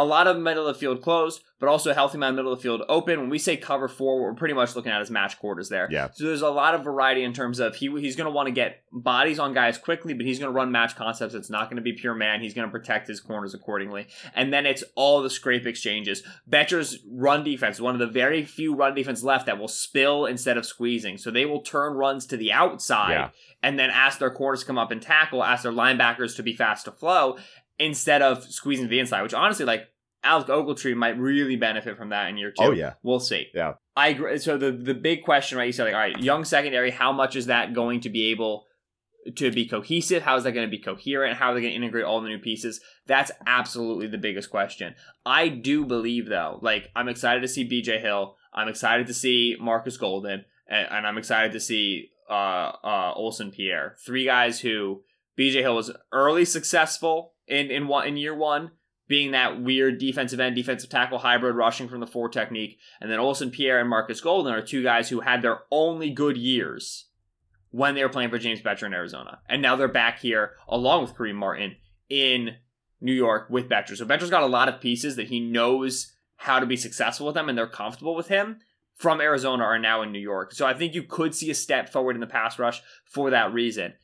a lot of middle of the field closed, but also a healthy amount of middle of the field open. When we say cover four, what we're pretty much looking at is match quarters there. Yeah. So there's a lot of variety in terms of he he's going to want to get bodies on guys quickly, but he's going to run match concepts. It's not going to be pure man. He's going to protect his corners accordingly. And then it's all the scrape exchanges. Bettcher's run defense, one of the very few run defense left that will spill instead of squeezing. So they will turn runs to the outside Yeah. and then ask their corners to come up and tackle, ask their linebackers to be fast to flow instead of squeezing to the inside, which honestly, like Alec Ogletree might really benefit from that in year two. Oh yeah, We'll see. Yeah. I agree. So the the big question, right? You said like, all right, young secondary. How much is that going to be able to be cohesive? How is that going to be coherent? How are they going to integrate all the new pieces? That's absolutely the biggest question. I do believe though, like I'm excited to see BJ Hill. I'm excited to see Marcus Golden, and, and I'm excited to see uh, uh, Olsen Pierre. Three guys who BJ Hill was early successful in in one in year one, being that weird defensive end, defensive tackle hybrid, rushing from the four technique. And then Olsen Pierre and Marcus Golden are two guys who had their only good years when they were playing for James Bettcher in Arizona. And now they're back here along with Kareem Martin in New York with Bettcher. So Bettcher's got a lot of pieces that he knows how to be successful with them and they're comfortable with him from Arizona are now in New York. So I think you could see a step forward in the pass rush for that reason.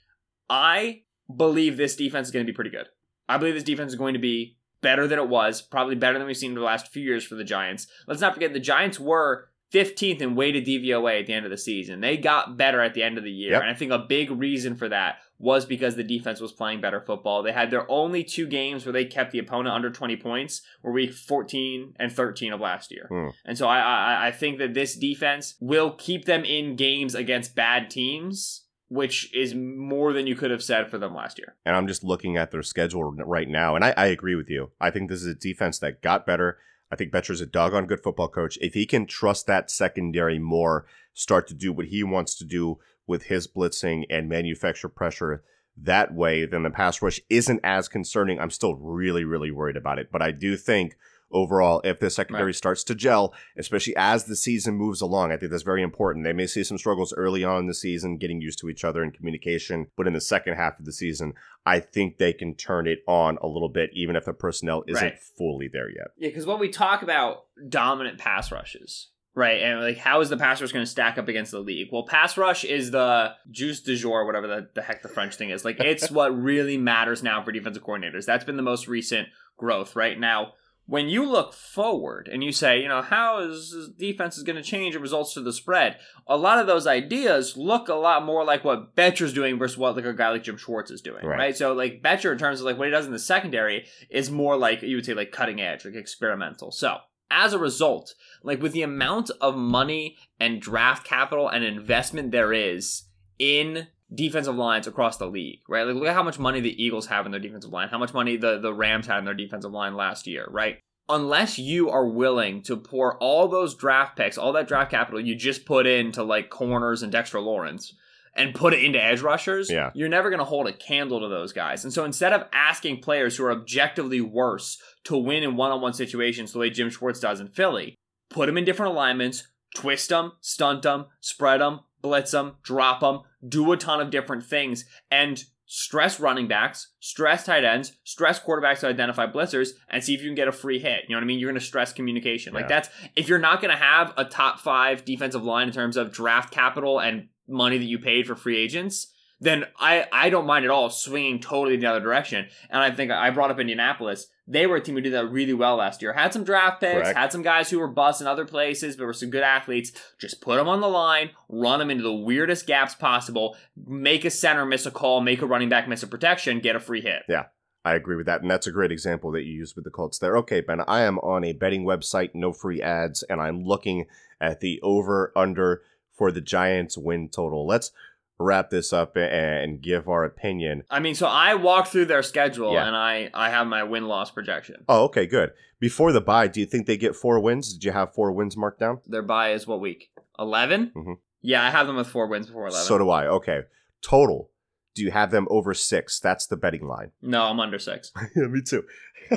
I believe this defense is going to be pretty good. I believe this defense is going to be better than it was, probably better than we've seen in the last few years for the Giants. Let's not forget the Giants were 15th in weighted DVOA at the end of the season. They got better at the end of the year. Yep. And I think a big reason for that was because the defense was playing better football. They had their only two games where they kept the opponent under 20 points were week 14 and 13 of last year. Hmm. And so I, I I think that this defense will keep them in games against bad teams, which is more than you could have said for them last year. and I'm just looking at their schedule right now, and I, I agree with you. I think this is a defense that got better. I think Bettcher's a doggone good football coach. If he can trust that secondary more, start to do what he wants to do with his blitzing and manufacture pressure that way, then the pass rush isn't as concerning. I'm still really, really worried about it. But I do think overall, if the secondary Right. starts to gel, especially as the season moves along, I think that's very important. They may see some struggles early on in the season, getting used to each other and communication. But in the second half of the season, I think they can turn it on a little bit, even if the personnel isn't Right. fully there yet. Yeah, because when we talk about dominant pass rushes, right, and like how is the pass rush going to stack up against the league? Well, pass rush is the juice du jour, whatever the, the heck the French thing is. Like it's what really matters now for defensive coordinators. That's been the most recent growth. Right now, when you look forward and you say, you know, how is defense is going to change the results to the spread? A lot of those ideas look a lot more like what Bettcher's doing versus what like a guy like Jim Schwartz is doing, Right. right? So like Bettcher, in terms of like what he does in the secondary, is more like you would say like cutting edge, like experimental. So as a result, like with the amount of money and draft capital and investment there is in defensive lines across the league, right? Like look at how much money the Eagles have in their defensive line, how much money the, the Rams had in their defensive line last year, right? Unless you are willing to pour all those draft picks, all that draft capital you just put into like corners and Dexter Lawrence and put it into edge rushers, Yeah. you're never going to hold a candle to those guys. And so instead of asking players who are objectively worse to win in one-on-one situations the way Jim Schwartz does in Philly, put them in different alignments, twist them, stunt them, spread them, blitz them, drop them, do a ton of different things, and stress running backs, stress tight ends, stress quarterbacks to identify blitzers, and see if you can get a free hit. You know what I mean? You're going to stress communication. Like that's if you're not going to have a top five defensive line in terms of draft capital and money that you paid for free agents. Then I, I don't mind at all swinging totally the other direction. And I think I brought up Indianapolis. They were a team who did that really well last year. Had some draft picks, Correct. had some guys who were busts in other places, but were some good athletes. Just put them on the line, run them into the weirdest gaps possible, make a center miss a call, make a running back miss a protection, get a free hit. Yeah. I agree with that. And that's a great example that you used with the Colts there. Okay, Ben, I am on a betting website, no free ads, and I'm looking at the over under for the Giants win total. Let's wrap this up and give our opinion. I mean, so I walked through their schedule Yeah. and I, I have my win loss projection. Oh, okay, good. Before the bye, do you think they get four wins? Did you have four wins marked down? Their bye is what week? 11? Mhm. Yeah, I have them with four wins before 11. So do I. Okay. Total. Do you have them over six? That's the betting line. no, I'm under six. yeah, me too.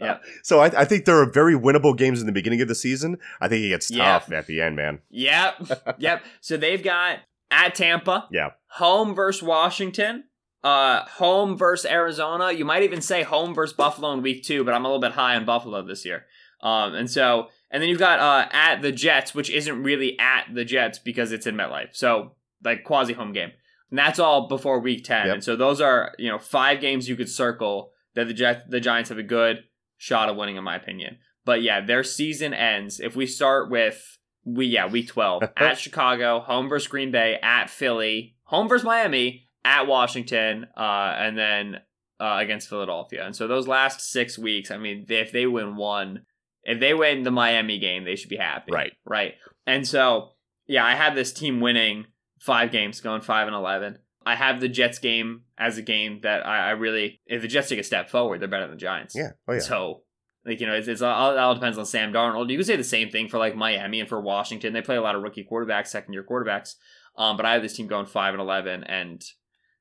Yeah. So I, I think there are very winnable games in the beginning of the season. I think it gets tough at the end, man. Yep. yep. So they've got at Tampa, Yeah. home versus Washington, uh, home versus Arizona. You might even say home versus Buffalo in week two, but I'm a little bit high on Buffalo this year. Um, and so, and then you've got uh, at the Jets, which isn't really at the Jets because it's in MetLife. So, like quasi home game. And that's all before week 10. Yep. And so those are, you know, five games you could circle that the Jet, the Giants have a good shot of winning in my opinion. But yeah, their season ends if we start with we yeah, week 12 at Chicago, home versus Green Bay, at Philly, home versus Miami, at Washington, uh and then uh, against Philadelphia. And so those last 6 weeks, I mean, if they win one, if they win the Miami game, they should be happy. Right. Right. And so, yeah, I have this team winning five games, going five and eleven. I have the Jets game as a game that I, I really, if the Jets take a step forward, they're better than the Giants. Yeah. Oh, yeah. So, like you know, it's, it's all, it all depends on Sam Darnold. You could say the same thing for like Miami and for Washington. They play a lot of rookie quarterbacks, second year quarterbacks. Um, but I have this team going five and eleven, and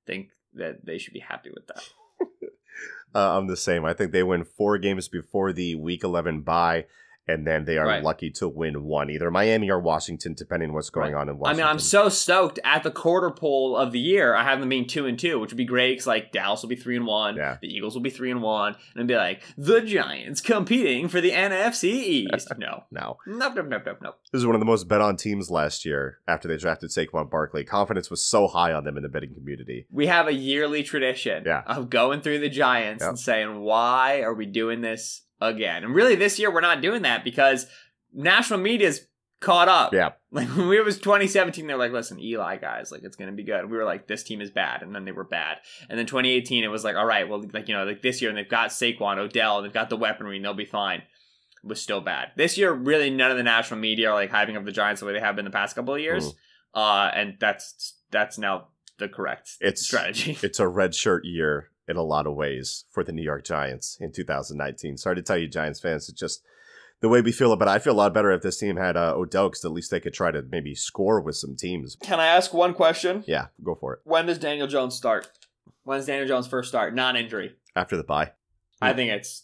think that they should be happy with that. Uh, I'm the same. I think they win four games before the Week 11 bye, and then they are Right. lucky to win one, either Miami or Washington, depending on what's going Right. on in I mean, I'm so stoked at the quarter pole of the year. I have them being two and two, which would be great because like Dallas will be three and one, Yeah. the Eagles will be three and one, and it'd be like the Giants competing for the NFC East. no, no. nope, nope, nope, nope, nope. This is one of the most bet on teams last year after they drafted Saquon Barkley. Confidence was so high on them in the betting community. We have a yearly tradition Yeah. of going through the Giants Yep. and saying, "Why are we doing this again?" And really, this year we're not doing that because national media's caught up. Yeah. Like when we was 2017, they're like, listen, Eli guys, like it's gonna be good. We were like, this team is bad, and then they were bad. And then 2018, it was like, all right, well, like you know, like this year, and they've got Saquon, Odell, and they've got the weaponry, and they'll be fine. It was still bad. This year, really, none of the national media are like hyping up the Giants the way they have been the past couple of years. Mm. Uh, and that's that's now the correct It's- strategy. It's a red shirt year in a lot of ways for the New York Giants in 2019. Sorry to tell you, Giants fans, it's just the way we feel about it. I feel a lot better if this team had uh, Odell because at least they could try to maybe score with some teams. Can I ask one question? Yeah, go for it. When does Daniel Jones start? When's Daniel Jones first start? Non-injury. After the bye. I think it's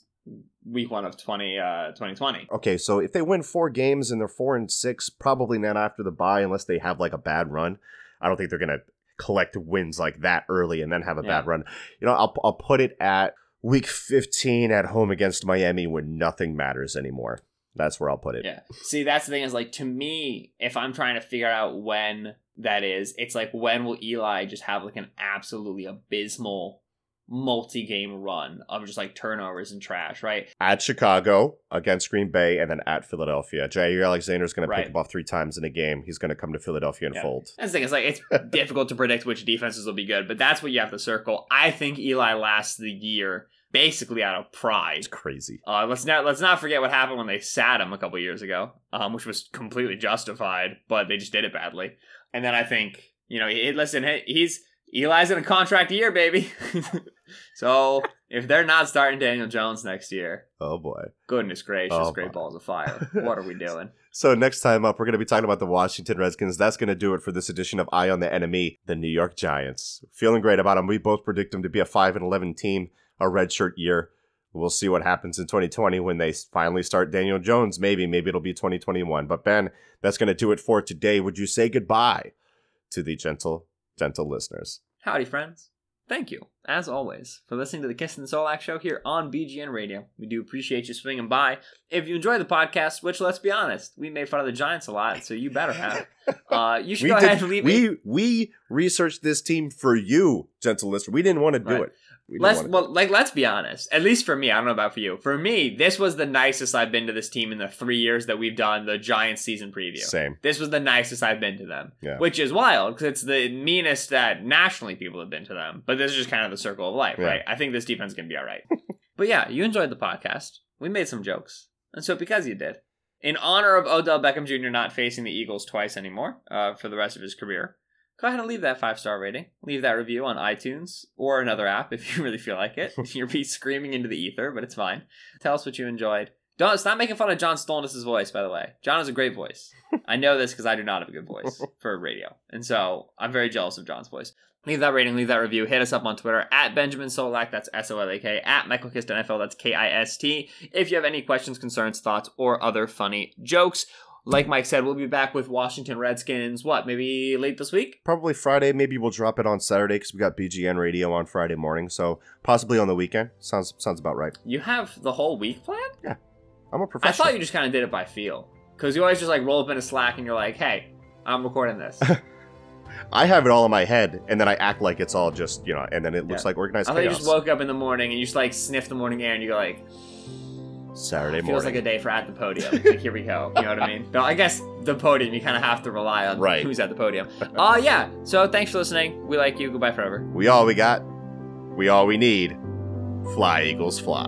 week one of 20, uh, 2020. Okay, so if they win four games and they're four and six, probably not after the bye unless they have like a bad run. I don't think they're gonna collect wins like that early and then have a Yeah. bad run. You know, I'll I'll put it at week 15 at home against Miami when nothing matters anymore. That's where I'll put it. Yeah. See, that's the thing is like to me, if I'm trying to figure out when that is, it's like when will Eli just have like an absolutely abysmal multi-game run of just like turnovers and trash, right? At Chicago, against Green Bay, and then at Philadelphia. Jaire Alexander is going to Right. pick the off three times in a game. He's going to come to Philadelphia and Yeah. fold. That's the thing. It's like it's difficult to predict which defenses will be good, but that's what you have to circle. I think Eli lasts the year basically out of pride. It's crazy. Uh, let's not let's not forget what happened when they sat him a couple years ago, um, which was completely justified, but they just did it badly. And then I think you know, he, listen, he's Eli's in a contract year, baby. so if they're not starting Daniel Jones next year, Oh boy. goodness gracious, Oh, great balls of fire. What are we doing? So next time up, we're going to be talking about the Washington Redskins. That's going to do it for this edition of Eye on the Enemy, the New York Giants. Feeling great about them. We both predict them to be a five and eleven team, a redshirt year. We'll see what happens in 2020 when they finally start Daniel Jones. Maybe, maybe it'll be 2021. But Ben, that's going to do it for today. Would you say goodbye to the gentle, gentle listeners? Howdy, friends. Thank you, as always, for listening to the Kist and Solak show here on BGN Radio. We do appreciate you swinging by. If you enjoy the podcast, which let's be honest, we made fun of the Giants a lot, so you better have. Uh, you should We go did- ahead and leave. we we researched this team for you, gentle listener. We didn't want to do Right. it. We Let's well, like let's be honest. At least for me, I don't know about for you. For me, this was the nicest I've been to this team in the three years that we've done the Giants season preview. Same. This was the nicest I've been to them, Yeah. which is wild because it's the meanest that nationally people have been to them. But this is just kind of the circle of life, Yeah. right? I think this defense can be all right. but yeah, you enjoyed the podcast. We made some jokes, and so because you did, in honor of Odell Beckham Jr. not facing the Eagles twice anymore uh, for the rest of his career, go ahead and leave that five star rating. Leave that review on iTunes or another app if you really feel like it. You'll be screaming into the ether, but it's fine. Tell us what you enjoyed. Don't stop making fun of John Stolnis' voice, by the way. John has a great voice. I know this because I do not have a good voice for radio. And so I'm very jealous of John's voice. Leave that rating, leave that review. Hit us up on Twitter at Benjamin Solak, that's S O L A K, at Michael Kist NFL, that's K I S T. If you have any questions, concerns, thoughts, or other funny jokes, like Mike said, we'll be back with Washington Redskins, what, maybe late this week? Probably Friday. Maybe we'll drop it on Saturday because we got BGN radio on Friday morning. So possibly on the weekend. Sounds sounds about right. You have the whole week planned? Yeah, I'm a professional. I thought you just kind of did it by feel. Because you always just like roll up in a Slack and you're like, hey, I'm recording this. I have it all in my head, and then I act like it's all just you know, and then it looks Yeah. like organized I thought you just woke up in the morning and you just like sniff the morning air and you go like, Saturday feels like a day for at the podium. like here we go. You know what I mean? No, I guess the podium you kind of have to rely on Right. who's at the podium. Uh yeah. So thanks for listening. We like you. Goodbye forever. we all we got. We all we need. Fly Eagles fly.